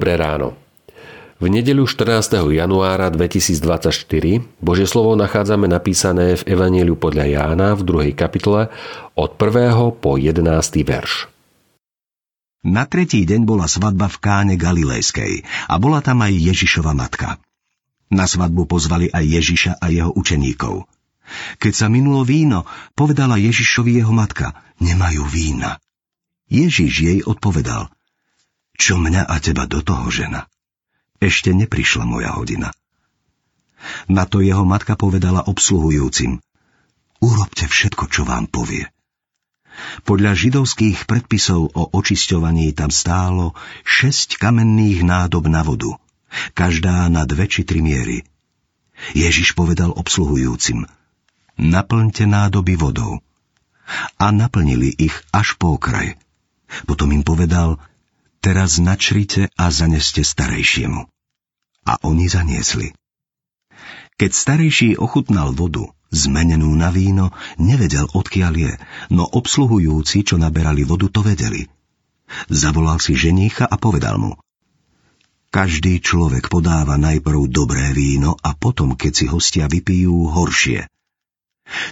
Dobré ráno. V nedeľu 14. januára 2024 Božie slovo nachádzame napísané v Evanieliu podľa Jána v 2. kapitole od 1. po 11. verš. Na tretí deň bola svadba v Káne Galilejskej a bola tam aj Ježišova matka. Na svadbu pozvali aj Ježiša a jeho učeníkov. Keď sa minulo víno, povedala Ježišovi jeho matka, nemajú vína. Ježiš jej odpovedal, čo mňa a teba do toho žena? Ešte neprišla moja hodina. Na to jeho matka povedala obsluhujúcim, urobte všetko, čo vám povie. Podľa židovských predpisov o očisťovaní tam stálo šesť kamenných nádob na vodu, každá na dve či tri miery. Ježiš povedal obsluhujúcim, naplňte nádoby vodou. A naplnili ich až po okraj. Potom im povedal, teraz načrite a zaneste starejšiemu. A oni zaniesli. Keď starejší ochutnal vodu, zmenenú na víno, nevedel, odkiaľ je, no obsluhujúci, čo naberali vodu, to vedeli. Zavolal si ženícha a povedal mu, každý človek podáva najprv dobré víno a potom, keď si hostia vypijú, horšie.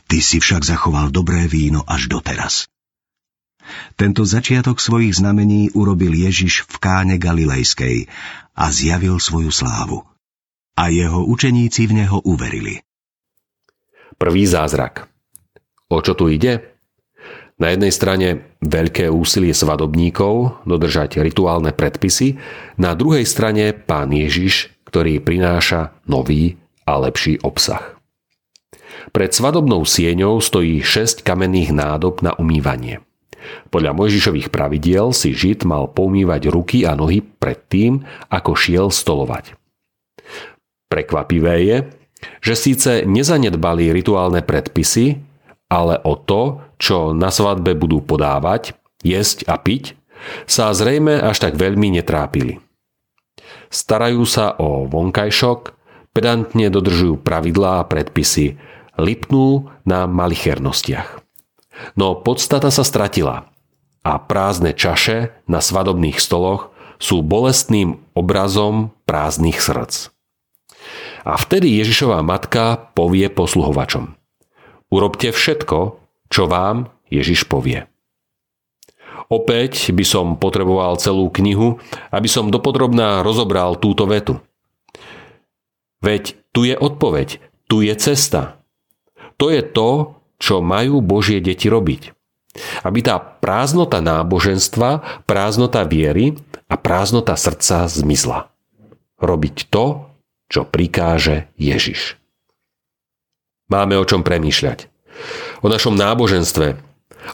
Ty si však zachoval dobré víno až doteraz. Tento začiatok svojich znamení urobil Ježiš v káne Galilejskej a zjavil svoju slávu. A jeho učeníci v neho uverili. Prvý zázrak. O čo tu ide? Na jednej strane veľké úsilie svadobníkov dodržať rituálne predpisy, na druhej strane pán Ježiš, ktorý prináša nový a lepší obsah. Pred svadobnou sieňou stojí 6 kamenných nádob na umývanie. Podľa Mojžišových pravidiel si Žid mal poumývať ruky a nohy pred tým, ako šiel stolovať. Prekvapivé je, že síce nezanedbali rituálne predpisy, ale o to, čo na svadbe budú podávať, jesť a piť, sa zrejme až tak veľmi netrápili. Starajú sa o vonkajšok, pedantne dodržujú pravidlá a predpisy, lipnú na malichernostiach. No podstata sa stratila a prázdne čaše na svadobných stoloch sú bolestným obrazom prázdnych srdc. A vtedy Ježišová matka povie posluhovačom. Urobte všetko, čo vám Ježiš povie. Opäť by som potreboval celú knihu, aby som dopodrobná rozobral túto vetu. Veď tu je odpoveď, tu je cesta. To je to, čo majú Božie deti robiť. Aby tá prázdnota náboženstva, prázdnota viery a prázdnota srdca zmizla. Robiť to, čo prikáže Ježiš. Máme o čom premýšľať. O našom náboženstve,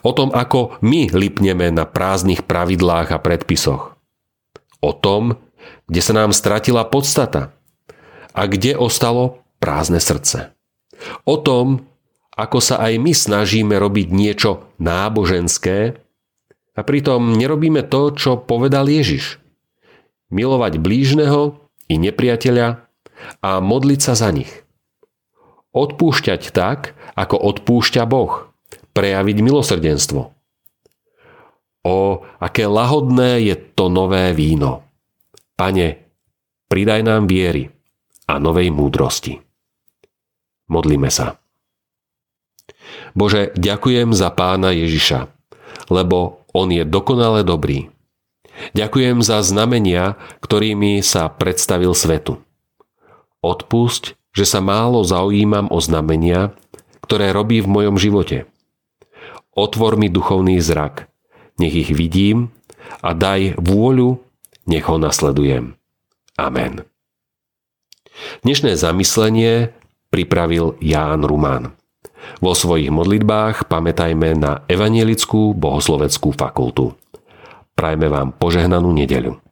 o tom, ako my lipneme na prázdnych pravidlách a predpisoch. O tom, kde sa nám stratila podstata a kde ostalo prázdne srdce. O tom, ako sa aj my snažíme robiť niečo náboženské a pritom nerobíme to, čo povedal Ježiš. Milovať blížneho i nepriateľa a modliť sa za nich. Odpúšťať tak, ako odpúšťa Boh. Prejaviť milosrdenstvo. O, aké lahodné je to nové víno. Pane, pridaj nám viery a novej múdrosti. Modlíme sa. Bože, ďakujem za pána Ježiša, lebo on je dokonale dobrý. Ďakujem za znamenia, ktorými sa predstavil svetu. Odpusť, že sa málo zaujímam o znamenia, ktoré robí v mojom živote. Otvor mi duchovný zrak, nech ich vidím a daj vôľu, nech ho nasledujem. Amen. Dnešné zamyslenie pripravil Ján Rumán. Vo svojich modlitbách pamätajme na Evanielickú bohosloveckú fakultu. Prajme vám požehnanú nedeľu.